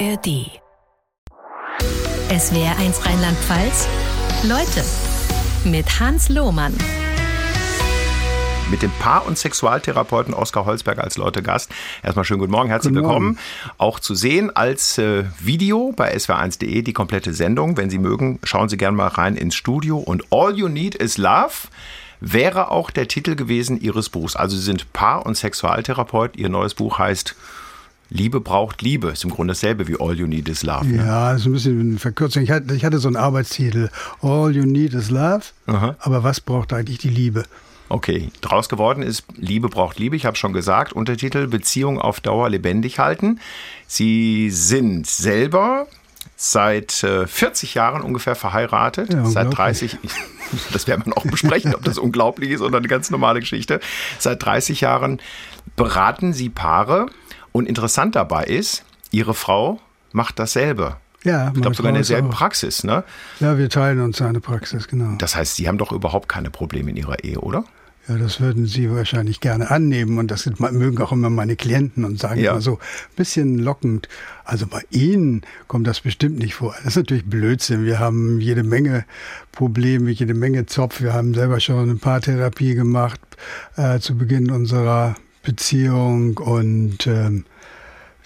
ARD. SWR 1 Rheinland-Pfalz. Leute mit Hans Lohmann mit dem Paar- und Sexualtherapeuten Oskar Holzberg als Leute Gast. Erstmal schönen guten Morgen, herzlich guten willkommen. Morgen. Auch zu sehen als äh, Video bei swr1.de die komplette Sendung. Wenn Sie mögen, schauen Sie gerne mal rein ins Studio. Und All You Need is Love wäre auch der Titel gewesen Ihres Buchs. Also Sie sind Paar- und Sexualtherapeut. Ihr neues Buch heißt Liebe braucht Liebe. Ist im Grunde dasselbe wie All You Need is Love. Ne? Ja, ist ein bisschen eine Verkürzung. Ich hatte, ich hatte so einen Arbeitstitel, All You Need is Love. Aha. Aber was braucht eigentlich die Liebe? Okay, draus geworden ist Liebe braucht Liebe. Ich habe schon gesagt, Untertitel Beziehung auf Dauer lebendig halten. Sie sind selber seit äh, 40 Jahren ungefähr verheiratet, ja, seit 30, das werden wir noch besprechen, ob das unglaublich ist oder eine ganz normale Geschichte. Seit 30 Jahren beraten Sie Paare und interessant dabei ist, Ihre Frau macht dasselbe. Ja, ich glaube sogar in derselben Praxis, ne? Ja, wir teilen uns eine Praxis, genau. Das heißt, Sie haben doch überhaupt keine Probleme in Ihrer Ehe, oder? Ja, das würden Sie wahrscheinlich gerne annehmen und das sind, mögen auch immer meine Klienten und sagen ja. immer so ein bisschen lockend. Also bei Ihnen kommt das bestimmt nicht vor. Das ist natürlich Blödsinn. Wir haben jede Menge Probleme, jede Menge Zopf. Wir haben selber schon ein paar Therapie gemacht äh, zu Beginn unserer Beziehung und ähm,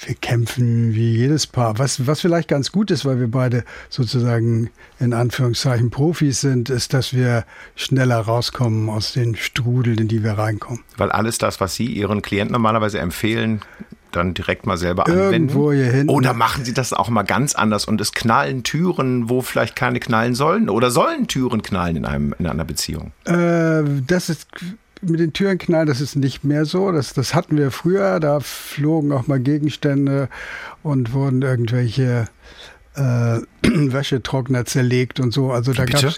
wir kämpfen wie jedes Paar. Was, was vielleicht ganz gut ist, weil wir beide sozusagen in Anführungszeichen Profis sind, ist, dass wir schneller rauskommen aus den Strudeln, in die wir reinkommen. Weil alles das, was Sie Ihren Klienten normalerweise empfehlen, dann direkt mal selber anwenden? Irgendwo hier hinten. Oder machen Sie das auch mal ganz anders und es knallen Türen, wo vielleicht keine knallen sollen? Oder sollen Türen knallen in, einem, in einer Beziehung? Äh, das ist mit den Türen knallen, das ist nicht mehr so. Das, das hatten wir früher. Da flogen auch mal Gegenstände und wurden irgendwelche äh, Wäschetrockner zerlegt und so. Also da gab es.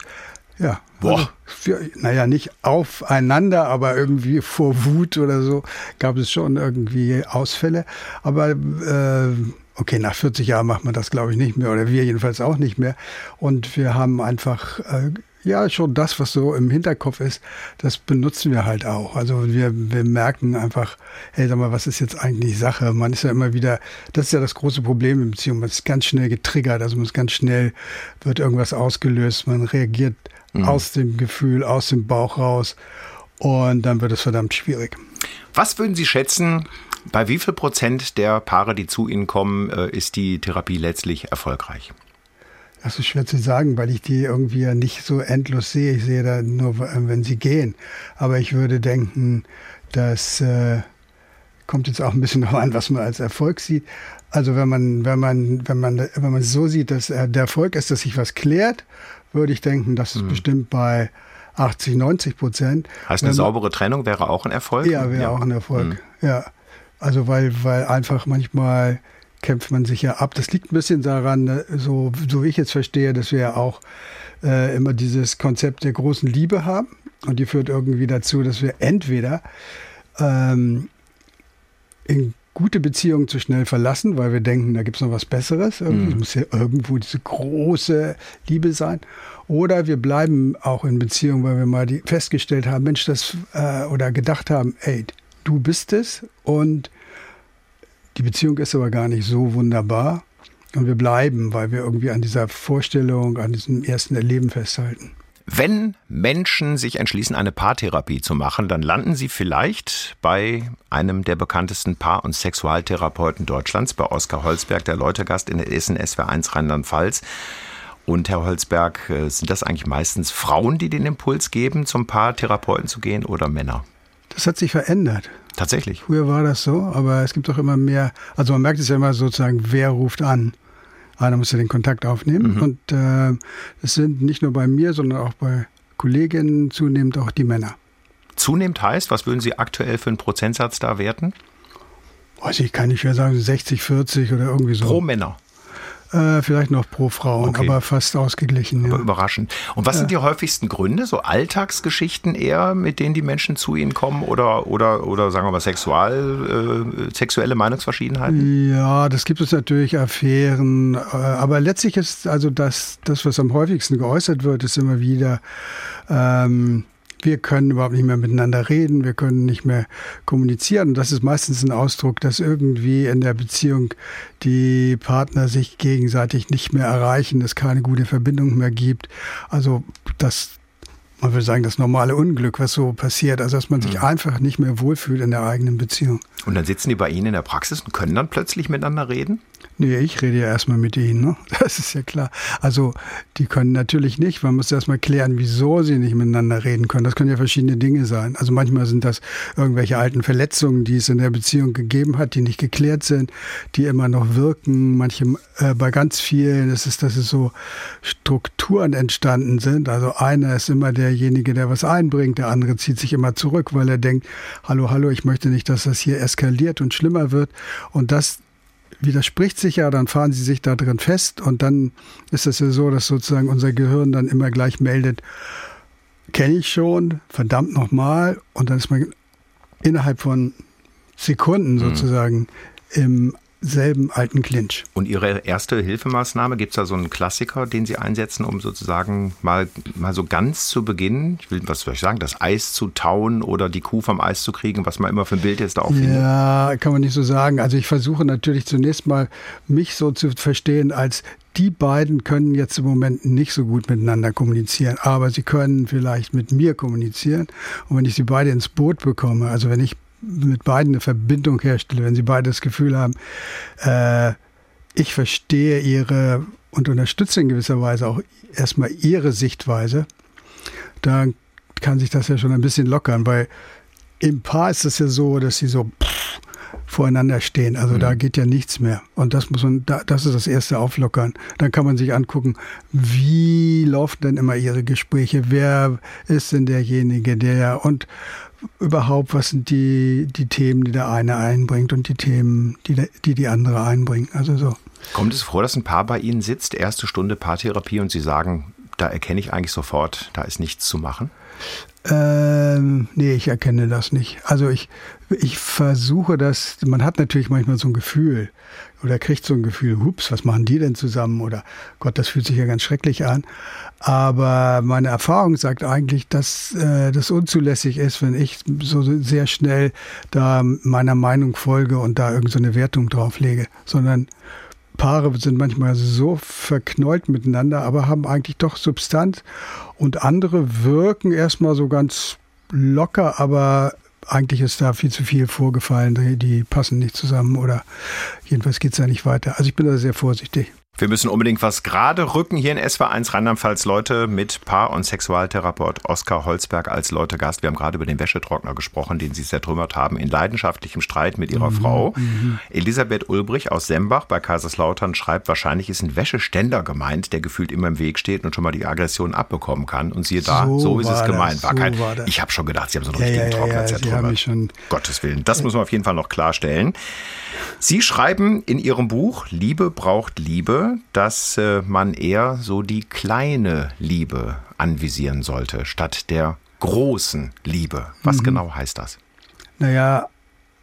Ja. Boah. Also für, naja, nicht aufeinander, aber irgendwie vor Wut oder so gab es schon irgendwie Ausfälle. Aber äh, okay, nach 40 Jahren macht man das, glaube ich, nicht mehr. Oder wir jedenfalls auch nicht mehr. Und wir haben einfach äh, ja, schon das, was so im Hinterkopf ist, das benutzen wir halt auch. Also wir, wir merken einfach, hey, sag mal, was ist jetzt eigentlich Sache? Man ist ja immer wieder, das ist ja das große Problem in Beziehungen, man ist ganz schnell getriggert, also man ist ganz schnell, wird irgendwas ausgelöst, man reagiert mhm. aus dem Gefühl, aus dem Bauch raus und dann wird es verdammt schwierig. Was würden Sie schätzen, bei wie viel Prozent der Paare, die zu Ihnen kommen, äh, ist die Therapie letztlich erfolgreich? Das ist schwer zu sagen, weil ich die irgendwie ja nicht so endlos sehe. Ich sehe da nur, wenn sie gehen. Aber ich würde denken, das äh, kommt jetzt auch ein bisschen noch an, was man als Erfolg sieht. Also wenn man, wenn man, wenn man, wenn man so sieht, dass äh, der Erfolg ist, dass sich was klärt, würde ich denken, das ist mhm. bestimmt bei 80, 90 Prozent. Heißt eine saubere Trennung wäre auch ein Erfolg? Ja, wäre ja. auch ein Erfolg. Mhm. Ja. Also weil, weil einfach manchmal kämpft man sich ja ab. Das liegt ein bisschen daran, ne, so, so wie ich jetzt verstehe, dass wir ja auch äh, immer dieses Konzept der großen Liebe haben. Und die führt irgendwie dazu, dass wir entweder ähm, in gute Beziehungen zu schnell verlassen, weil wir denken, da gibt es noch was Besseres. Mhm. muss ja irgendwo diese große Liebe sein. Oder wir bleiben auch in Beziehungen, weil wir mal die, festgestellt haben, Mensch, das äh, oder gedacht haben, ey, du bist es und die Beziehung ist aber gar nicht so wunderbar. Und wir bleiben, weil wir irgendwie an dieser Vorstellung, an diesem ersten Erleben festhalten. Wenn Menschen sich entschließen, eine Paartherapie zu machen, dann landen sie vielleicht bei einem der bekanntesten Paar- und Sexualtherapeuten Deutschlands, bei Oskar Holzberg, der Leutegast in der Essen SW1 Rheinland-Pfalz. Und Herr Holzberg, äh, sind das eigentlich meistens Frauen, die den Impuls geben, zum Paartherapeuten zu gehen oder Männer? Das hat sich verändert. Tatsächlich. Früher war das so, aber es gibt auch immer mehr. Also man merkt es ja immer sozusagen, wer ruft an. Einer muss ja den Kontakt aufnehmen. Mhm. Und äh, es sind nicht nur bei mir, sondern auch bei Kolleginnen zunehmend auch die Männer. Zunehmend heißt, was würden Sie aktuell für einen Prozentsatz da werten? Weiß ich, kann ich ja sagen, 60, 40 oder irgendwie so. Pro Männer. Äh, vielleicht noch pro Frau, okay. aber fast ausgeglichen. Aber ja. überraschend. Und was sind die häufigsten Gründe? So Alltagsgeschichten eher, mit denen die Menschen zu ihnen kommen oder, oder, oder sagen wir mal sexual, äh, sexuelle Meinungsverschiedenheiten? Ja, das gibt es natürlich Affären. Äh, aber letztlich ist also das, das, was am häufigsten geäußert wird, ist immer wieder, ähm, wir können überhaupt nicht mehr miteinander reden, wir können nicht mehr kommunizieren. Und das ist meistens ein Ausdruck, dass irgendwie in der Beziehung die Partner sich gegenseitig nicht mehr erreichen, es keine gute Verbindung mehr gibt. Also das man würde sagen, das normale Unglück, was so passiert. Also, dass man sich mhm. einfach nicht mehr wohlfühlt in der eigenen Beziehung. Und dann sitzen die bei Ihnen in der Praxis und können dann plötzlich miteinander reden? Nee, ich rede ja erstmal mit ihnen, ne? Das ist ja klar. Also, die können natürlich nicht. Man muss erstmal klären, wieso sie nicht miteinander reden können. Das können ja verschiedene Dinge sein. Also, manchmal sind das irgendwelche alten Verletzungen, die es in der Beziehung gegeben hat, die nicht geklärt sind, die immer noch wirken. Manche, äh, bei ganz vielen ist es, dass es so Strukturen entstanden sind. Also, einer ist immer derjenige, der was einbringt. Der andere zieht sich immer zurück, weil er denkt, hallo, hallo, ich möchte nicht, dass das hier eskaliert und schlimmer wird. Und das widerspricht sich ja, dann fahren sie sich da drin fest und dann ist es ja so, dass sozusagen unser Gehirn dann immer gleich meldet, kenne ich schon, verdammt nochmal und dann ist man innerhalb von Sekunden mhm. sozusagen mhm. im selben alten Clinch. Und Ihre erste Hilfemaßnahme, gibt es da so einen Klassiker, den Sie einsetzen, um sozusagen mal, mal so ganz zu beginnen, ich will, was soll ich sagen, das Eis zu tauen oder die Kuh vom Eis zu kriegen, was man immer für ein Bild jetzt da auch findet? Ja, kann man nicht so sagen. Also ich versuche natürlich zunächst mal, mich so zu verstehen als die beiden können jetzt im Moment nicht so gut miteinander kommunizieren, aber sie können vielleicht mit mir kommunizieren. Und wenn ich sie beide ins Boot bekomme, also wenn ich mit beiden eine Verbindung herstelle, wenn sie beide das Gefühl haben, äh, ich verstehe ihre und unterstütze in gewisser Weise auch erstmal ihre Sichtweise, dann kann sich das ja schon ein bisschen lockern, weil im Paar ist es ja so, dass sie so pff, voreinander stehen. Also mhm. da geht ja nichts mehr. Und das muss man, das ist das erste Auflockern. Dann kann man sich angucken, wie laufen denn immer ihre Gespräche? Wer ist denn derjenige, der und überhaupt, was sind die, die Themen, die der eine einbringt und die Themen, die die, die andere einbringt. Also so. Kommt es vor, dass ein Paar bei Ihnen sitzt, erste Stunde Paartherapie und Sie sagen, da erkenne ich eigentlich sofort, da ist nichts zu machen? Ähm, nee, ich erkenne das nicht. Also ich, ich versuche das, man hat natürlich manchmal so ein Gefühl oder kriegt so ein Gefühl, hups, was machen die denn zusammen? Oder Gott, das fühlt sich ja ganz schrecklich an. Aber meine Erfahrung sagt eigentlich, dass äh, das unzulässig ist, wenn ich so sehr schnell da meiner Meinung folge und da irgendeine so Wertung drauflege, sondern Paare sind manchmal so verknollt miteinander, aber haben eigentlich doch Substanz. Und andere wirken erstmal so ganz locker, aber eigentlich ist da viel zu viel vorgefallen, die, die passen nicht zusammen oder jedenfalls geht es da nicht weiter. Also ich bin da sehr vorsichtig. Wir müssen unbedingt was gerade rücken hier in SW1 Rheinland-Pfalz. Leute mit Paar- und Sexualtherapeut Oskar Holzberg als Leute Gast. Wir haben gerade über den Wäschetrockner gesprochen, den Sie zertrümmert haben, in leidenschaftlichem Streit mit Ihrer mhm, Frau. Mhm. Elisabeth Ulbrich aus Sembach bei Kaiserslautern schreibt, wahrscheinlich ist ein Wäscheständer gemeint, der gefühlt immer im Weg steht und schon mal die Aggression abbekommen kann. Und siehe da, so, so ist es gemeint. War so kein, war ich habe schon gedacht, Sie haben so einen ja, richtigen ja, Trockner ja, zertrümmert. Gottes Willen, das muss man auf jeden Fall noch klarstellen. Sie schreiben in Ihrem Buch Liebe braucht Liebe, dass äh, man eher so die kleine Liebe anvisieren sollte, statt der großen Liebe. Was mhm. genau heißt das? Naja,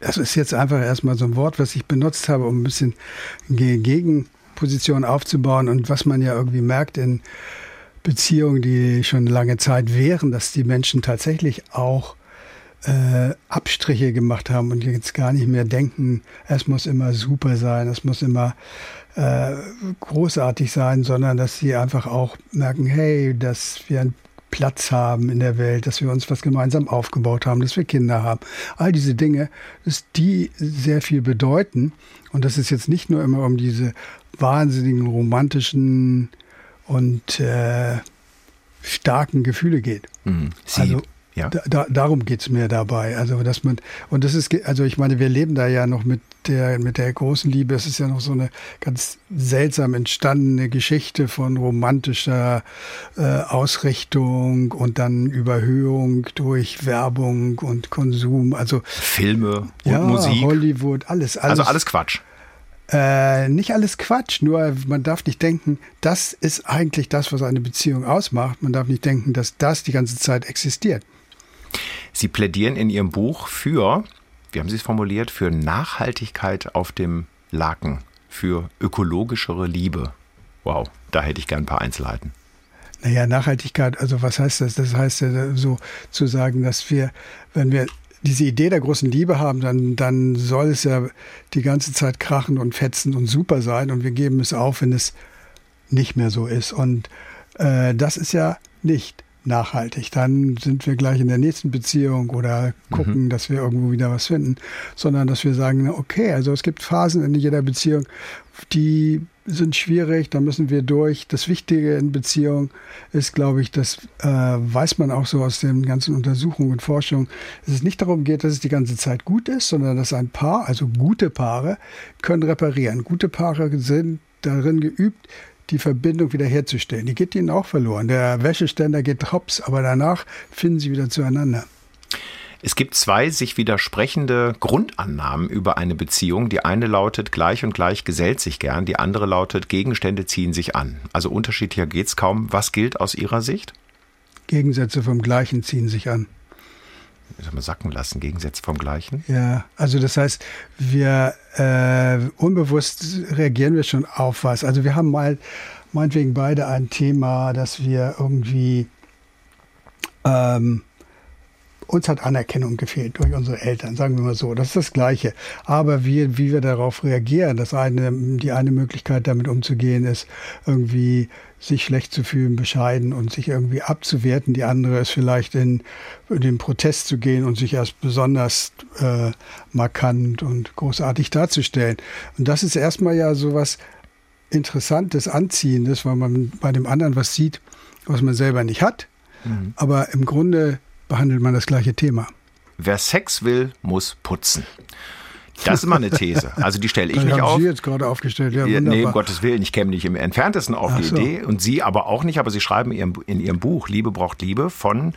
das ist jetzt einfach erstmal so ein Wort, was ich benutzt habe, um ein bisschen Gegenposition aufzubauen und was man ja irgendwie merkt in Beziehungen, die schon lange Zeit wären, dass die Menschen tatsächlich auch äh, Abstriche gemacht haben und jetzt gar nicht mehr denken, es muss immer super sein, es muss immer äh, großartig sein, sondern dass sie einfach auch merken, hey, dass wir einen Platz haben in der Welt, dass wir uns was gemeinsam aufgebaut haben, dass wir Kinder haben. All diese Dinge, dass die sehr viel bedeuten. Und dass es jetzt nicht nur immer um diese wahnsinnigen romantischen und äh, starken Gefühle geht. Mhm. Sie, also ja. Da, da, darum geht es mir dabei. Also, dass man, und das ist, also ich meine, wir leben da ja noch mit der, mit der großen Liebe. Es ist ja noch so eine ganz seltsam entstandene Geschichte von romantischer äh, Ausrichtung und dann Überhöhung durch Werbung und Konsum. Also Filme und ja, Musik. Hollywood, alles, alles. Also alles Quatsch. Äh, nicht alles Quatsch, nur man darf nicht denken, das ist eigentlich das, was eine Beziehung ausmacht. Man darf nicht denken, dass das die ganze Zeit existiert. Sie plädieren in Ihrem Buch für, wie haben Sie es formuliert, für Nachhaltigkeit auf dem Laken, für ökologischere Liebe. Wow, da hätte ich gern ein paar Einzelheiten. Naja, Nachhaltigkeit, also was heißt das? Das heißt ja so zu sagen, dass wir, wenn wir diese Idee der großen Liebe haben, dann, dann soll es ja die ganze Zeit krachen und fetzen und super sein und wir geben es auf, wenn es nicht mehr so ist. Und äh, das ist ja nicht nachhaltig. Dann sind wir gleich in der nächsten Beziehung oder gucken, mhm. dass wir irgendwo wieder was finden, sondern dass wir sagen, okay, also es gibt Phasen in jeder Beziehung, die sind schwierig, da müssen wir durch. Das Wichtige in Beziehung ist, glaube ich, das äh, weiß man auch so aus den ganzen Untersuchungen und Forschungen, dass es nicht darum geht, dass es die ganze Zeit gut ist, sondern dass ein Paar, also gute Paare, können reparieren. Gute Paare sind darin geübt, die Verbindung wiederherzustellen. Die geht ihnen auch verloren. Der Wäscheständer geht hops, aber danach finden sie wieder zueinander. Es gibt zwei sich widersprechende Grundannahmen über eine Beziehung. Die eine lautet, gleich und gleich gesellt sich gern. Die andere lautet, Gegenstände ziehen sich an. Also unterschiedlicher geht es kaum. Was gilt aus Ihrer Sicht? Gegensätze vom Gleichen ziehen sich an. Man sacken lassen, Gegensätze vom Gleichen? Ja, also das heißt, wir äh, unbewusst reagieren wir schon auf was. Also wir haben mal meinetwegen beide ein Thema, dass wir irgendwie ähm, uns hat Anerkennung gefehlt durch unsere Eltern, sagen wir mal so. Das ist das Gleiche. Aber wie, wie wir darauf reagieren, das eine, die eine Möglichkeit damit umzugehen ist, irgendwie sich schlecht zu fühlen, bescheiden und sich irgendwie abzuwerten. Die andere ist vielleicht in, in den Protest zu gehen und sich als besonders äh, markant und großartig darzustellen. Und das ist erstmal ja so was Interessantes, Anziehendes, weil man bei dem anderen was sieht, was man selber nicht hat. Mhm. Aber im Grunde behandelt man das gleiche Thema. Wer Sex will, muss putzen. Das ist mal eine These. Also die stelle ich nicht haben auf. Sie jetzt gerade aufgestellt. Ja, ja, nee, um Gottes Willen, ich käme nicht im entferntesten auf Ach die so. Idee und Sie aber auch nicht, aber Sie schreiben in Ihrem, in Ihrem Buch Liebe braucht Liebe von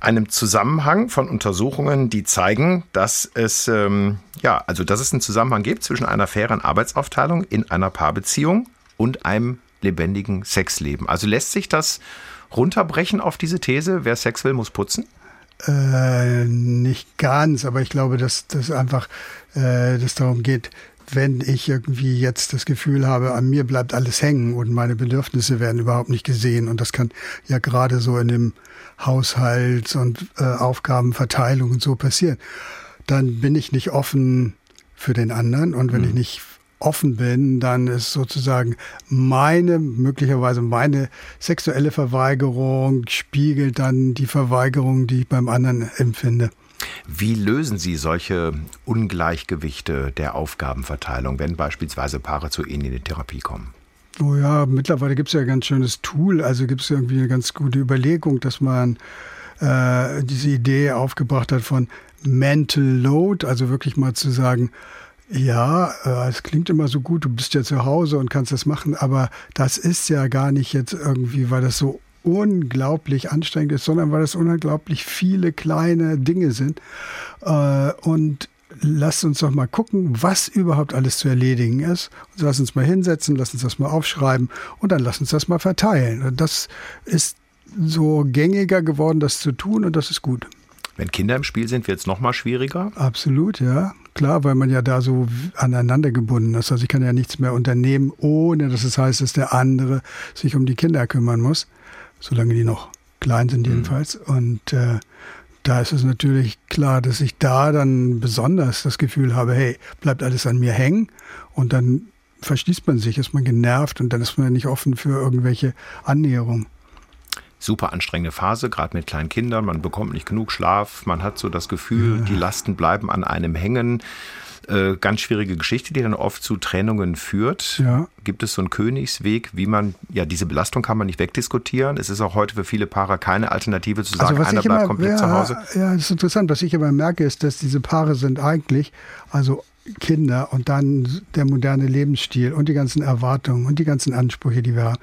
einem Zusammenhang von Untersuchungen, die zeigen, dass es ähm, ja, also dass es einen Zusammenhang gibt zwischen einer fairen Arbeitsaufteilung in einer Paarbeziehung und einem lebendigen Sexleben. Also lässt sich das runterbrechen auf diese These, wer Sex will, muss putzen? Äh, nicht ganz, aber ich glaube, dass das einfach äh, dass darum geht, wenn ich irgendwie jetzt das Gefühl habe, an mir bleibt alles hängen und meine Bedürfnisse werden überhaupt nicht gesehen. Und das kann ja gerade so in dem Haushalts- und äh, Aufgabenverteilung und so passieren. Dann bin ich nicht offen für den anderen. Und wenn mhm. ich nicht offen bin, dann ist sozusagen meine, möglicherweise meine sexuelle Verweigerung spiegelt dann die Verweigerung, die ich beim anderen empfinde. Wie lösen Sie solche Ungleichgewichte der Aufgabenverteilung, wenn beispielsweise Paare zu Ihnen in die Therapie kommen? Oh ja, mittlerweile gibt es ja ein ganz schönes Tool. Also gibt es irgendwie eine ganz gute Überlegung, dass man äh, diese Idee aufgebracht hat von Mental Load, also wirklich mal zu sagen, ja, äh, es klingt immer so gut, du bist ja zu Hause und kannst das machen, aber das ist ja gar nicht jetzt irgendwie, weil das so unglaublich anstrengend ist, sondern weil das unglaublich viele kleine Dinge sind. Äh, und lasst uns doch mal gucken, was überhaupt alles zu erledigen ist. Und lass uns mal hinsetzen, lass uns das mal aufschreiben und dann lass uns das mal verteilen. Und das ist so gängiger geworden, das zu tun und das ist gut. Wenn Kinder im Spiel sind, wird es noch mal schwieriger? Absolut, ja. Klar, weil man ja da so aneinander gebunden ist. Also ich kann ja nichts mehr unternehmen, ohne dass es heißt, dass der andere sich um die Kinder kümmern muss. Solange die noch klein sind mhm. jedenfalls. Mhm. Und äh, da ist es natürlich klar, dass ich da dann besonders das Gefühl habe, hey, bleibt alles an mir hängen. Und dann verschließt man sich, ist man genervt und dann ist man nicht offen für irgendwelche Annäherungen super anstrengende Phase, gerade mit kleinen Kindern. Man bekommt nicht genug Schlaf, man hat so das Gefühl, ja. die Lasten bleiben an einem hängen. Äh, ganz schwierige Geschichte, die dann oft zu Trennungen führt. Ja. Gibt es so einen Königsweg, wie man, ja, diese Belastung kann man nicht wegdiskutieren. Es ist auch heute für viele Paare keine Alternative zu sagen, also einer bleibt immer, komplett ja, zu Hause. Ja, das ist interessant. Was ich aber merke, ist, dass diese Paare sind eigentlich, also Kinder und dann der moderne Lebensstil und die ganzen Erwartungen und die ganzen Ansprüche, die wir haben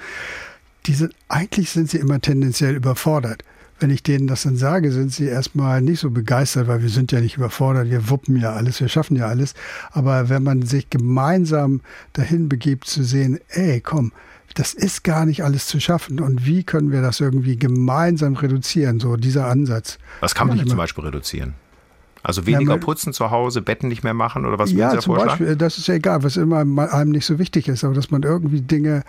die sind, eigentlich sind sie immer tendenziell überfordert. Wenn ich denen das dann sage, sind sie erstmal nicht so begeistert, weil wir sind ja nicht überfordert, wir wuppen ja alles, wir schaffen ja alles. Aber wenn man sich gemeinsam dahin begibt zu sehen, ey, komm, das ist gar nicht alles zu schaffen und wie können wir das irgendwie gemeinsam reduzieren, so dieser Ansatz. Was kann man denn zum Beispiel reduzieren? Also weniger ja, putzen zu Hause, Betten nicht mehr machen oder was ja, zum Beispiel, das ist ja egal, was immer einem nicht so wichtig ist, aber dass man irgendwie Dinge,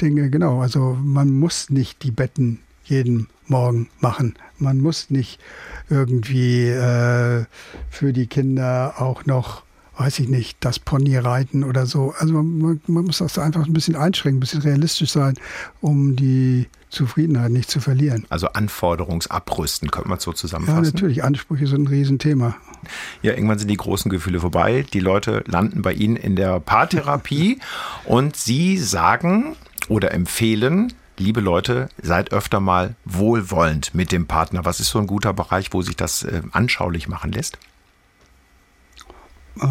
Dinge, genau, also man muss nicht die Betten jeden Morgen machen. Man muss nicht irgendwie äh, für die Kinder auch noch weiß ich nicht, das Pony reiten oder so. Also man, man, muss das einfach ein bisschen einschränken, ein bisschen realistisch sein, um die Zufriedenheit nicht zu verlieren. Also Anforderungsabrüsten, könnte man so zusammenfassen. Ja, natürlich. Ansprüche sind ein Riesenthema. Ja, irgendwann sind die großen Gefühle vorbei. Die Leute landen bei Ihnen in der Paartherapie und Sie sagen oder empfehlen, liebe Leute, seid öfter mal wohlwollend mit dem Partner. Was ist so ein guter Bereich, wo sich das äh, anschaulich machen lässt? Äh,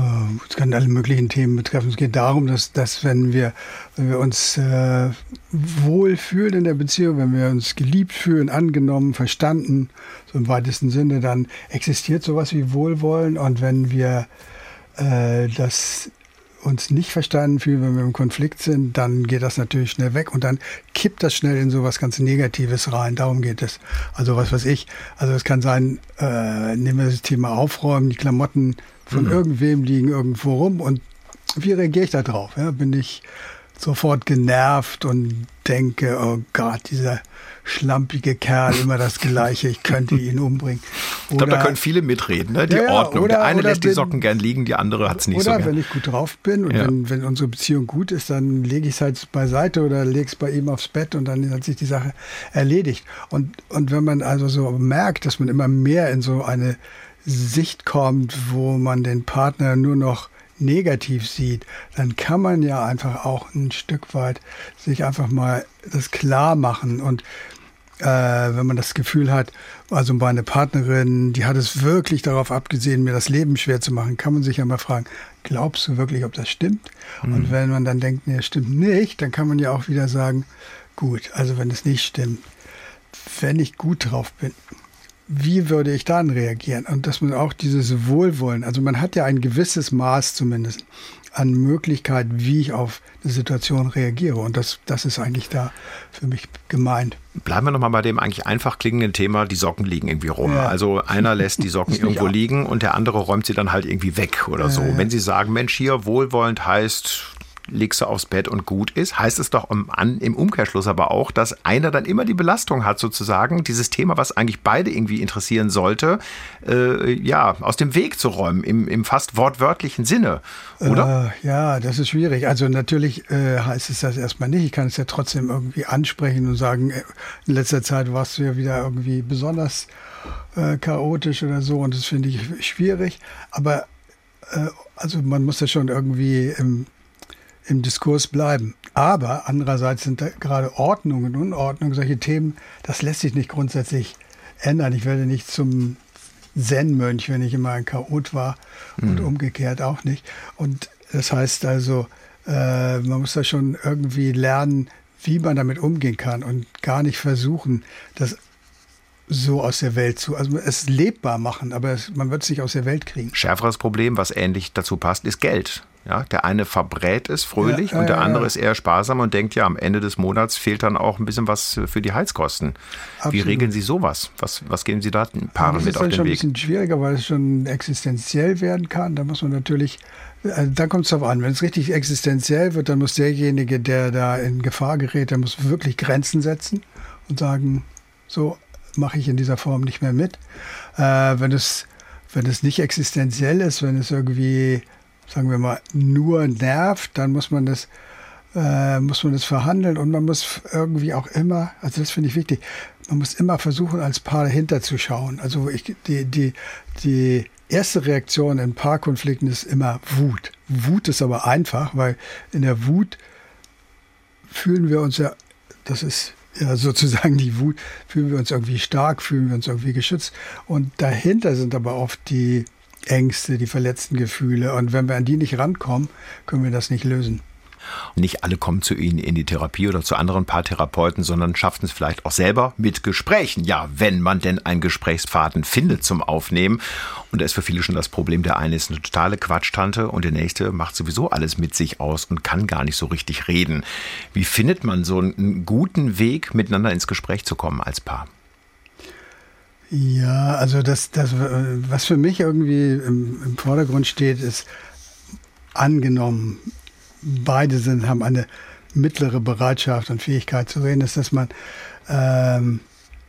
es kann alle möglichen Themen betreffen. Es geht darum, dass, dass wenn, wir, wenn wir uns äh, wohlfühlen in der Beziehung, wenn wir uns geliebt fühlen, angenommen, verstanden, so im weitesten Sinne, dann existiert sowas wie Wohlwollen. Und wenn wir äh, das uns nicht verstanden fühlen, wenn wir im Konflikt sind, dann geht das natürlich schnell weg und dann kippt das schnell in so was ganz Negatives rein. Darum geht es. Also was weiß ich. Also es kann sein, äh, nehmen wir das Thema Aufräumen, die Klamotten von mhm. irgendwem liegen irgendwo rum und wie reagiere ich da drauf? Ja, bin ich sofort genervt und denke, oh Gott, dieser schlampige Kerl, immer das Gleiche, ich könnte ihn umbringen. Oder, ich glaube, da können viele mitreden, ne? die ja, Ordnung. Oder, der eine lässt bin, die Socken gern liegen, die andere hat es nicht oder so. Oder wenn ich gut drauf bin und ja. wenn, wenn unsere Beziehung gut ist, dann lege ich es halt beiseite oder lege es bei ihm aufs Bett und dann hat sich die Sache erledigt. Und, und wenn man also so merkt, dass man immer mehr in so eine Sicht kommt, wo man den Partner nur noch negativ sieht, dann kann man ja einfach auch ein Stück weit sich einfach mal das klar machen und äh, wenn man das Gefühl hat, also meine Partnerin, die hat es wirklich darauf abgesehen, mir das Leben schwer zu machen, kann man sich ja mal fragen, glaubst du wirklich, ob das stimmt? Mhm. Und wenn man dann denkt, nee, stimmt nicht, dann kann man ja auch wieder sagen, gut, also wenn es nicht stimmt, wenn ich gut drauf bin, wie würde ich dann reagieren? Und dass man auch dieses Wohlwollen, also man hat ja ein gewisses Maß zumindest an Möglichkeit, wie ich auf eine Situation reagiere. Und das, das ist eigentlich da für mich gemeint. Bleiben wir nochmal bei dem eigentlich einfach klingenden Thema, die Socken liegen irgendwie rum. Ja. Also einer lässt die Socken irgendwo liegen und der andere räumt sie dann halt irgendwie weg oder ja, so. Ja. Wenn Sie sagen, Mensch, hier wohlwollend heißt, legst du aufs Bett und gut ist, heißt es doch im, im Umkehrschluss aber auch, dass einer dann immer die Belastung hat, sozusagen, dieses Thema, was eigentlich beide irgendwie interessieren sollte, äh, ja, aus dem Weg zu räumen, im, im fast wortwörtlichen Sinne, oder? Äh, ja, das ist schwierig. Also natürlich äh, heißt es das erstmal nicht. Ich kann es ja trotzdem irgendwie ansprechen und sagen, äh, in letzter Zeit warst du ja wieder irgendwie besonders äh, chaotisch oder so und das finde ich schwierig. Aber äh, also man muss das schon irgendwie im im Diskurs bleiben. Aber andererseits sind da gerade Ordnung und Unordnung solche Themen, das lässt sich nicht grundsätzlich ändern. Ich werde nicht zum Zen-Mönch, wenn ich immer ein Chaot war und mhm. umgekehrt auch nicht. Und das heißt also, äh, man muss da schon irgendwie lernen, wie man damit umgehen kann und gar nicht versuchen, das so aus der Welt zu, also es lebbar machen, aber es, man wird es nicht aus der Welt kriegen. Schärferes Problem, was ähnlich dazu passt, ist Geld. Ja, der eine verbrät es fröhlich ja, und der andere ist eher sparsam und denkt, ja, am Ende des Monats fehlt dann auch ein bisschen was für die Heizkosten. Absolut. Wie regeln Sie sowas? Was, was geben Sie da den Paaren mit auf den Weg? Das ist schon ein bisschen schwieriger, weil es schon existenziell werden kann. Da muss man natürlich, also da kommt es darauf an, wenn es richtig existenziell wird, dann muss derjenige, der da in Gefahr gerät, der muss wirklich Grenzen setzen und sagen, so mache ich in dieser Form nicht mehr mit. Äh, wenn es wenn es nicht existenziell ist, wenn es irgendwie sagen wir mal, nur nervt, dann muss man das, äh, muss man das verhandeln und man muss irgendwie auch immer, also das finde ich wichtig, man muss immer versuchen, als Paar dahinter zu schauen. Also ich, die, die, die erste Reaktion in Paarkonflikten ist immer Wut. Wut ist aber einfach, weil in der Wut fühlen wir uns ja, das ist ja sozusagen die Wut, fühlen wir uns irgendwie stark, fühlen wir uns irgendwie geschützt. Und dahinter sind aber oft die Ängste, die verletzten Gefühle. Und wenn wir an die nicht rankommen, können wir das nicht lösen. Nicht alle kommen zu Ihnen in die Therapie oder zu anderen Paartherapeuten, sondern schaffen es vielleicht auch selber mit Gesprächen. Ja, wenn man denn einen Gesprächsfaden findet zum Aufnehmen. Und da ist für viele schon das Problem, der eine ist eine totale Quatschtante und der nächste macht sowieso alles mit sich aus und kann gar nicht so richtig reden. Wie findet man so einen guten Weg, miteinander ins Gespräch zu kommen als Paar? Ja, also das, das, was für mich irgendwie im, im Vordergrund steht, ist angenommen, beide sind, haben eine mittlere Bereitschaft und Fähigkeit zu reden, ist, dass man ähm,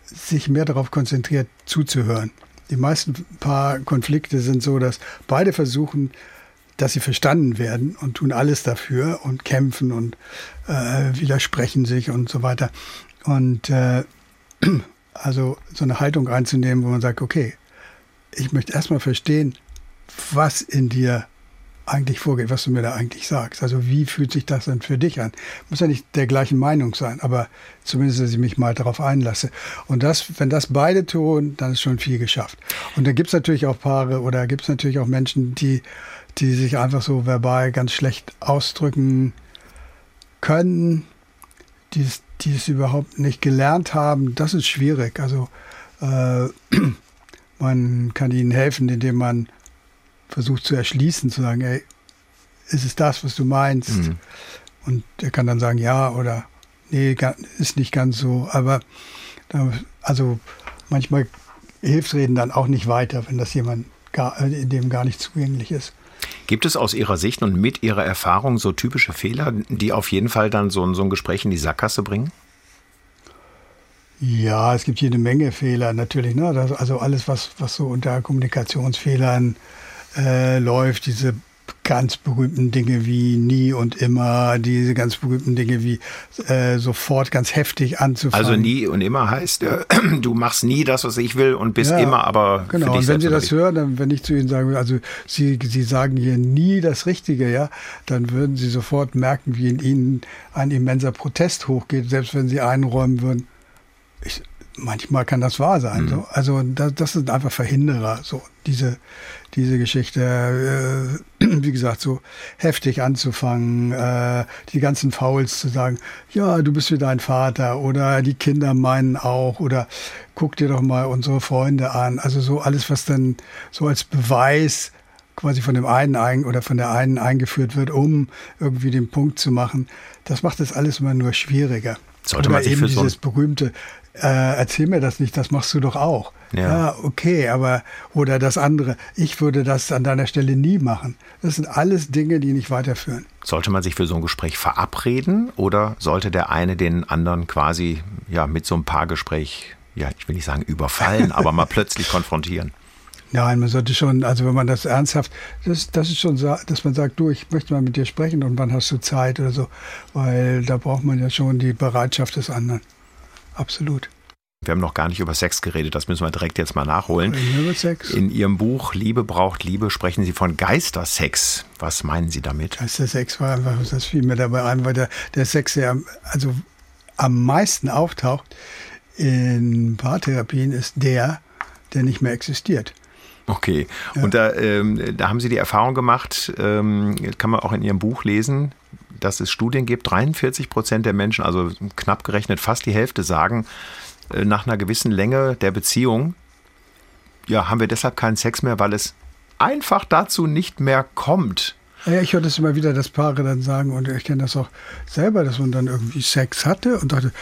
sich mehr darauf konzentriert, zuzuhören. Die meisten paar Konflikte sind so, dass beide versuchen, dass sie verstanden werden und tun alles dafür und kämpfen und äh, widersprechen sich und so weiter. Und äh, also so eine Haltung einzunehmen, wo man sagt, okay, ich möchte erstmal verstehen, was in dir eigentlich vorgeht, was du mir da eigentlich sagst. Also wie fühlt sich das dann für dich an? Muss ja nicht der gleichen Meinung sein, aber zumindest, dass ich mich mal darauf einlasse. Und das, wenn das beide tun, dann ist schon viel geschafft. Und da gibt es natürlich auch Paare oder gibt es natürlich auch Menschen, die, die sich einfach so verbal ganz schlecht ausdrücken können, die es, die es überhaupt nicht gelernt haben. Das ist schwierig. Also äh, man kann ihnen helfen, indem man versucht zu erschließen, zu sagen, ey, ist es das, was du meinst? Mhm. Und er kann dann sagen, ja oder nee, ist nicht ganz so. Aber also manchmal hilft Reden dann auch nicht weiter, wenn das jemand gar, äh, dem gar nicht zugänglich ist. Gibt es aus Ihrer Sicht und mit Ihrer Erfahrung so typische Fehler, die auf jeden Fall dann so, so ein Gespräch in die Sackgasse bringen? Ja, es gibt jede Menge Fehler natürlich. Ne? Also alles, was, was so unter Kommunikationsfehlern äh, läuft, diese ganz berühmten Dinge wie nie und immer, diese ganz berühmten Dinge wie äh, sofort ganz heftig anzufangen. Also nie und immer heißt, äh, du machst nie das, was ich will und bist ja, immer aber. Genau, und wenn Sie das hören, dann, wenn ich zu Ihnen sage, also Sie, Sie sagen hier nie das Richtige, ja, dann würden Sie sofort merken, wie in Ihnen ein immenser Protest hochgeht, selbst wenn Sie einräumen würden. Ich, manchmal kann das wahr sein. Mhm. So. Also das, das sind einfach Verhinderer, so diese, diese Geschichte, äh, wie gesagt, so heftig anzufangen, äh, die ganzen Fouls zu sagen, ja, du bist wie dein Vater oder die Kinder meinen auch oder guck dir doch mal unsere Freunde an. Also so alles, was dann so als Beweis quasi von dem einen ein, oder von der einen eingeführt wird, um irgendwie den Punkt zu machen, das macht das alles immer nur schwieriger. Sollte man sich eben für dieses so berühmte, äh, erzähl mir das nicht, das machst du doch auch. Ja. ja. okay, aber oder das andere, ich würde das an deiner Stelle nie machen. Das sind alles Dinge, die nicht weiterführen. Sollte man sich für so ein Gespräch verabreden oder sollte der eine den anderen quasi ja mit so einem Paargespräch, ja, ich will nicht sagen überfallen, aber mal plötzlich konfrontieren? Nein, man sollte schon, also wenn man das ernsthaft, das, das ist schon, dass man sagt, du, ich möchte mal mit dir sprechen und wann hast du Zeit oder so, weil da braucht man ja schon die Bereitschaft des anderen. Absolut. Wir haben noch gar nicht über Sex geredet, das müssen wir direkt jetzt mal nachholen. In Ihrem Buch Liebe braucht Liebe sprechen Sie von Geistersex. Was meinen Sie damit? Geistersex war einfach, das fiel mir dabei ein, weil der, der Sex ja also am meisten auftaucht in Paartherapien, ist der, der nicht mehr existiert. Okay, ja. und da, ähm, da haben Sie die Erfahrung gemacht, ähm, kann man auch in Ihrem Buch lesen, dass es Studien gibt, 43 Prozent der Menschen, also knapp gerechnet fast die Hälfte, sagen, äh, nach einer gewissen Länge der Beziehung, ja, haben wir deshalb keinen Sex mehr, weil es einfach dazu nicht mehr kommt. Ja, ich höre das immer wieder, dass Paare dann sagen, und ich kenne das auch selber, dass man dann irgendwie Sex hatte und dachte,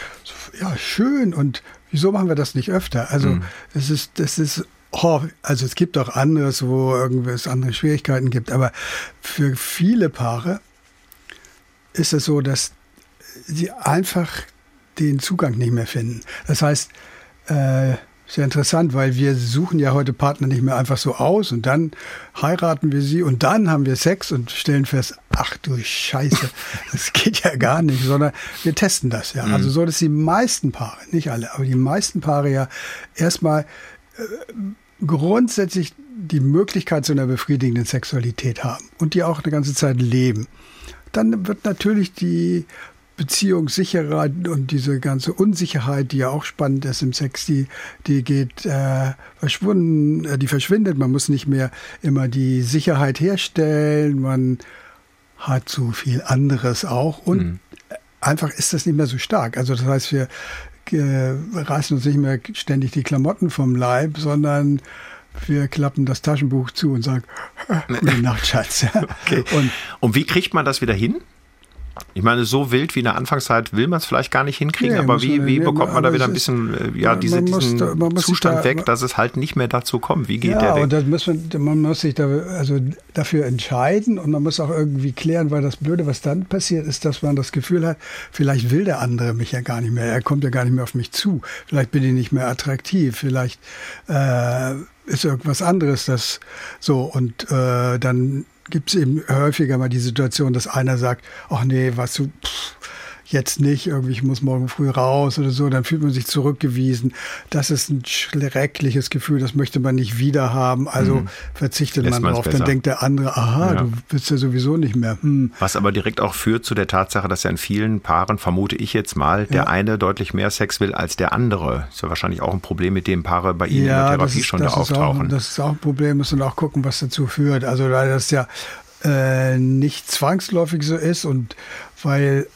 ja, schön, und wieso machen wir das nicht öfter? Also, mhm. es ist, das ist, oh, also es gibt auch anderes, wo es andere Schwierigkeiten gibt, aber für viele Paare ist es so, dass sie einfach den Zugang nicht mehr finden. Das heißt, äh, sehr interessant, weil wir suchen ja heute Partner nicht mehr einfach so aus und dann heiraten wir sie und dann haben wir Sex und stellen fest, ach du Scheiße, das geht ja gar nicht, sondern wir testen das ja. Also mhm. Also so, dass die meisten Paare, nicht alle, aber die meisten Paare ja erstmal äh, grundsätzlich die Möglichkeit zu einer befriedigenden Sexualität haben und die auch eine ganze Zeit leben. Dann wird natürlich die Beziehung sicherer und diese ganze Unsicherheit, die ja auch spannend ist im Sex, die, die geht äh, verschwunden, äh, die verschwindet. Man muss nicht mehr immer die Sicherheit herstellen. Man hat so viel anderes auch und mhm. einfach ist das nicht mehr so stark. Also das heißt, wir äh, reißen uns nicht mehr ständig die Klamotten vom Leib, sondern wir klappen das Taschenbuch zu und sagen, gute Nacht, Schatz. Okay. Und, und wie kriegt man das wieder hin? Ich meine, so wild wie in der Anfangszeit will man es vielleicht gar nicht hinkriegen, nee, aber wie, wie bekommt man da wieder ein bisschen äh, ja, diese, diesen muss, Zustand da, weg, dass es halt nicht mehr dazu kommt? Wie geht ja, der weg? Und das muss man, man muss sich da, also dafür entscheiden und man muss auch irgendwie klären, weil das Blöde, was dann passiert, ist, dass man das Gefühl hat, vielleicht will der andere mich ja gar nicht mehr, er kommt ja gar nicht mehr auf mich zu, vielleicht bin ich nicht mehr attraktiv, vielleicht äh, ist irgendwas anderes, das so. Und äh, dann gibt es eben häufiger mal die Situation, dass einer sagt, ach nee, was du, pff, jetzt nicht, irgendwie, ich muss morgen früh raus oder so, dann fühlt man sich zurückgewiesen. Das ist ein schreckliches Gefühl, das möchte man nicht wieder haben, also mhm. verzichtet Lässt man drauf. Dann denkt der andere, aha, ja. du bist ja sowieso nicht mehr. Hm. Was aber direkt auch führt zu der Tatsache, dass ja in vielen Paaren, vermute ich jetzt mal, der ja. eine deutlich mehr Sex will als der andere. Ist ja wahrscheinlich auch ein Problem, mit dem Paare bei Ihnen ja, in der Therapie ist, schon da auftauchen. Auch, das ist auch ein Problem, müssen auch gucken, was dazu führt. Also weil das ja äh, nicht zwangsläufig so ist und weil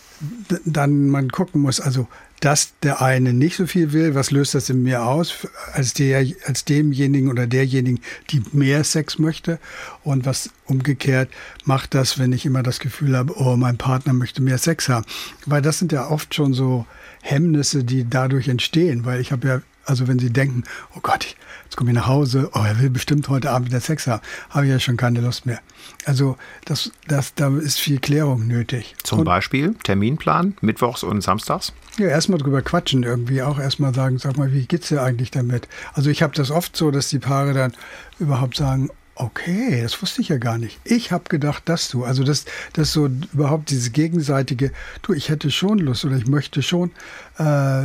dann man gucken muss, also dass der eine nicht so viel will, was löst das in mir aus, als, der, als demjenigen oder derjenigen, die mehr Sex möchte und was umgekehrt macht das, wenn ich immer das Gefühl habe, oh, mein Partner möchte mehr Sex haben. Weil das sind ja oft schon so Hemmnisse, die dadurch entstehen, weil ich habe ja, also wenn Sie denken, oh Gott, ich, Jetzt komme ich nach Hause, oh, er will bestimmt heute Abend wieder Sex haben. Habe ich ja schon keine Lust mehr. Also das, das, da ist viel Klärung nötig. Zum und, Beispiel Terminplan, mittwochs und samstags? Ja, erstmal drüber quatschen irgendwie, auch erstmal sagen, sag mal, wie geht's dir eigentlich damit? Also ich habe das oft so, dass die Paare dann überhaupt sagen, Okay, das wusste ich ja gar nicht. Ich habe gedacht, dass du, also das, das so überhaupt diese gegenseitige, du, ich hätte schon Lust oder ich möchte schon, äh,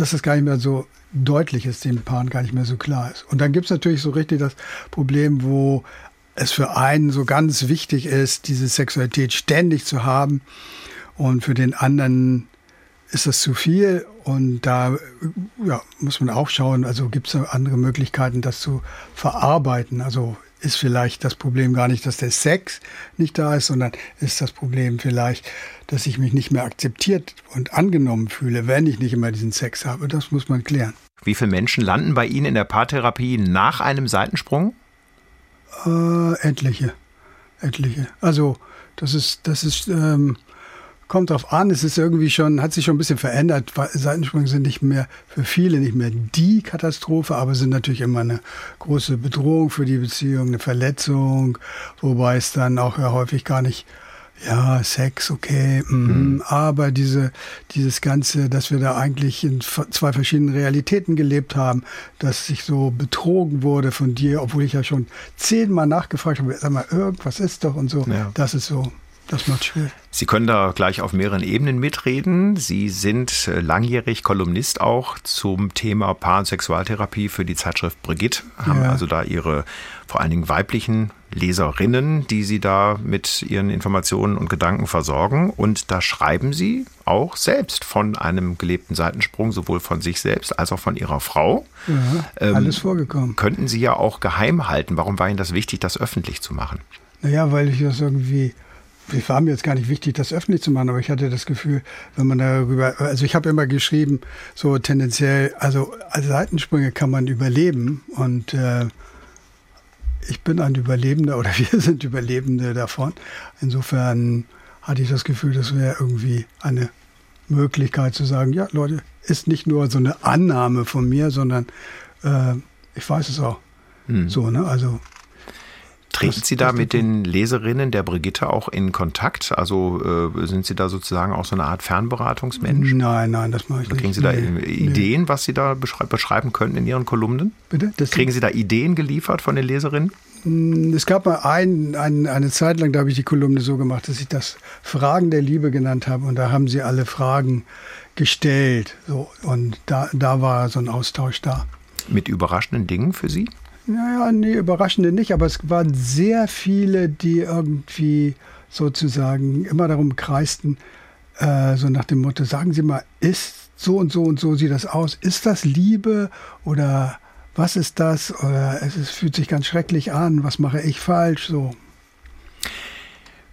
dass das gar nicht mehr so deutlich ist, den Paaren gar nicht mehr so klar ist. Und dann gibt es natürlich so richtig das Problem, wo es für einen so ganz wichtig ist, diese Sexualität ständig zu haben und für den anderen ist das zu viel und da ja, muss man auch schauen, also gibt es andere Möglichkeiten, das zu verarbeiten. Also ist vielleicht das Problem gar nicht, dass der Sex nicht da ist, sondern ist das Problem vielleicht, dass ich mich nicht mehr akzeptiert und angenommen fühle, wenn ich nicht immer diesen Sex habe. Das muss man klären. Wie viele Menschen landen bei Ihnen in der Paartherapie nach einem Seitensprung? Äh, etliche. Etliche. Also, das ist, das ist, ähm, kommt drauf an, es ist irgendwie schon, hat sich schon ein bisschen verändert. Seitensprünge sind nicht mehr für viele nicht mehr die Katastrophe, aber sind natürlich immer eine große Bedrohung für die Beziehung, eine Verletzung, wobei es dann auch ja häufig gar nicht ja, Sex, okay, mm, mhm. aber diese, dieses Ganze, dass wir da eigentlich in zwei verschiedenen Realitäten gelebt haben, dass ich so betrogen wurde von dir, obwohl ich ja schon zehnmal nachgefragt habe, sag mal, irgendwas ist doch und so, ja. das ist so das macht schwer. Sie können da gleich auf mehreren Ebenen mitreden. Sie sind äh, langjährig Kolumnist auch zum Thema Paar- und Sexualtherapie für die Zeitschrift Brigitte. Haben ja. also da Ihre vor allen Dingen weiblichen Leserinnen, die Sie da mit Ihren Informationen und Gedanken versorgen. Und da schreiben Sie auch selbst von einem gelebten Seitensprung, sowohl von sich selbst als auch von Ihrer Frau. Ja, alles ähm, vorgekommen. Könnten Sie ja auch geheim halten. Warum war Ihnen das wichtig, das öffentlich zu machen? Naja, weil ich das irgendwie es war mir jetzt gar nicht wichtig, das öffentlich zu machen, aber ich hatte das Gefühl, wenn man darüber, also ich habe immer geschrieben, so tendenziell, also als Seitensprünge kann man überleben und äh, ich bin ein Überlebender oder wir sind Überlebende davon. Insofern hatte ich das Gefühl, das wäre irgendwie eine Möglichkeit zu sagen, ja Leute, ist nicht nur so eine Annahme von mir, sondern äh, ich weiß es auch. Hm. So, ne? Also Treten Sie da mit den Leserinnen der Brigitte auch in Kontakt? Also äh, sind Sie da sozusagen auch so eine Art Fernberatungsmensch? Nein, nein, das mache ich nicht. Kriegen Sie da nee, Ideen, nee. was Sie da beschreiben könnten in Ihren Kolumnen? Bitte? Das Kriegen Sie da Ideen geliefert von den Leserinnen? Hm, es gab mal ein, ein, eine Zeit lang, da habe ich die Kolumne so gemacht, dass ich das Fragen der Liebe genannt habe. Und da haben sie alle Fragen gestellt. So, und da, da war so ein Austausch da. Mit überraschenden Dingen für Sie? Naja, nee, überraschende nicht, aber es waren sehr viele, die irgendwie sozusagen immer darum kreisten, äh, so nach dem Motto, sagen Sie mal, ist so und so und so sieht das aus? Ist das Liebe oder was ist das? Oder es, es fühlt sich ganz schrecklich an, was mache ich falsch? So.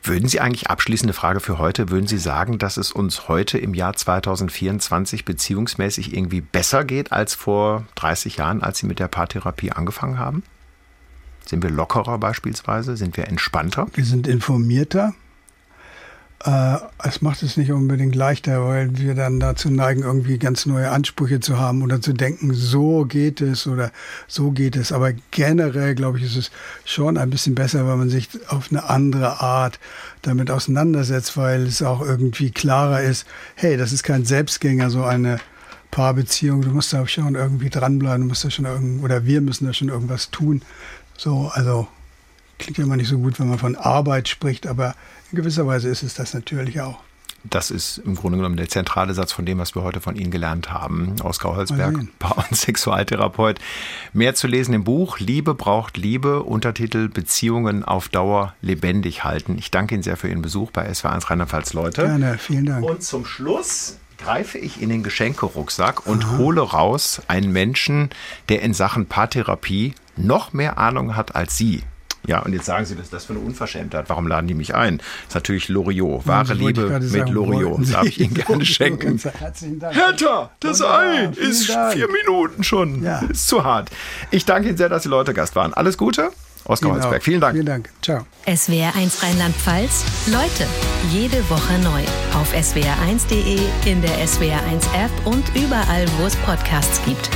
Würden Sie eigentlich abschließende Frage für heute, würden Sie sagen, dass es uns heute im Jahr 2024 beziehungsmäßig irgendwie besser geht als vor 30 Jahren, als Sie mit der Paartherapie angefangen haben? Sind wir lockerer beispielsweise? Sind wir entspannter? Wir sind informierter. Äh, es macht es nicht unbedingt leichter, weil wir dann dazu neigen, irgendwie ganz neue Ansprüche zu haben oder zu denken, so geht es oder so geht es. Aber generell, glaube ich, ist es schon ein bisschen besser, wenn man sich auf eine andere Art damit auseinandersetzt, weil es auch irgendwie klarer ist, hey, das ist kein Selbstgänger, so eine Paarbeziehung. Du musst da schon irgendwie dranbleiben, du musst da schon irgend, oder wir müssen da schon irgendwas tun. So, also klingt ja immer nicht so gut, wenn man von Arbeit spricht, aber in gewisser Weise ist es das natürlich auch. Das ist im Grunde genommen der zentrale Satz von dem, was wir heute von Ihnen gelernt haben. Oskar Holzberg, Paar- und Sexualtherapeut. Mehr zu lesen im Buch Liebe braucht Liebe, Untertitel Beziehungen auf Dauer lebendig halten. Ich danke Ihnen sehr für Ihren Besuch bei SW1 Rheinland-Pfalz, Leute. Gerne, vielen Dank. Und zum Schluss greife ich in den Geschenkerucksack und Aha. hole raus einen Menschen, der in Sachen Paartherapie noch mehr Ahnung hat als Sie. Ja, und jetzt sagen Sie, dass das für eine Unverschämtheit. Warum laden die mich ein? Das ist natürlich Loriot. Wahre Liebe mit Loriot. Darf ich Ihnen gerne schenken. Herzlichen Dank. Hertha, das Ei ist Dank. vier Minuten schon. Ja. Ist zu hart. Ich danke Ihnen sehr, dass Sie Leute Gast waren. Alles Gute. Oskar genau. Holzberg. Vielen Dank. Vielen Dank. Ciao. SWR1 Rheinland-Pfalz. Leute, jede Woche neu. Auf swr1.de, in der SWR1 App und überall, wo es Podcasts gibt.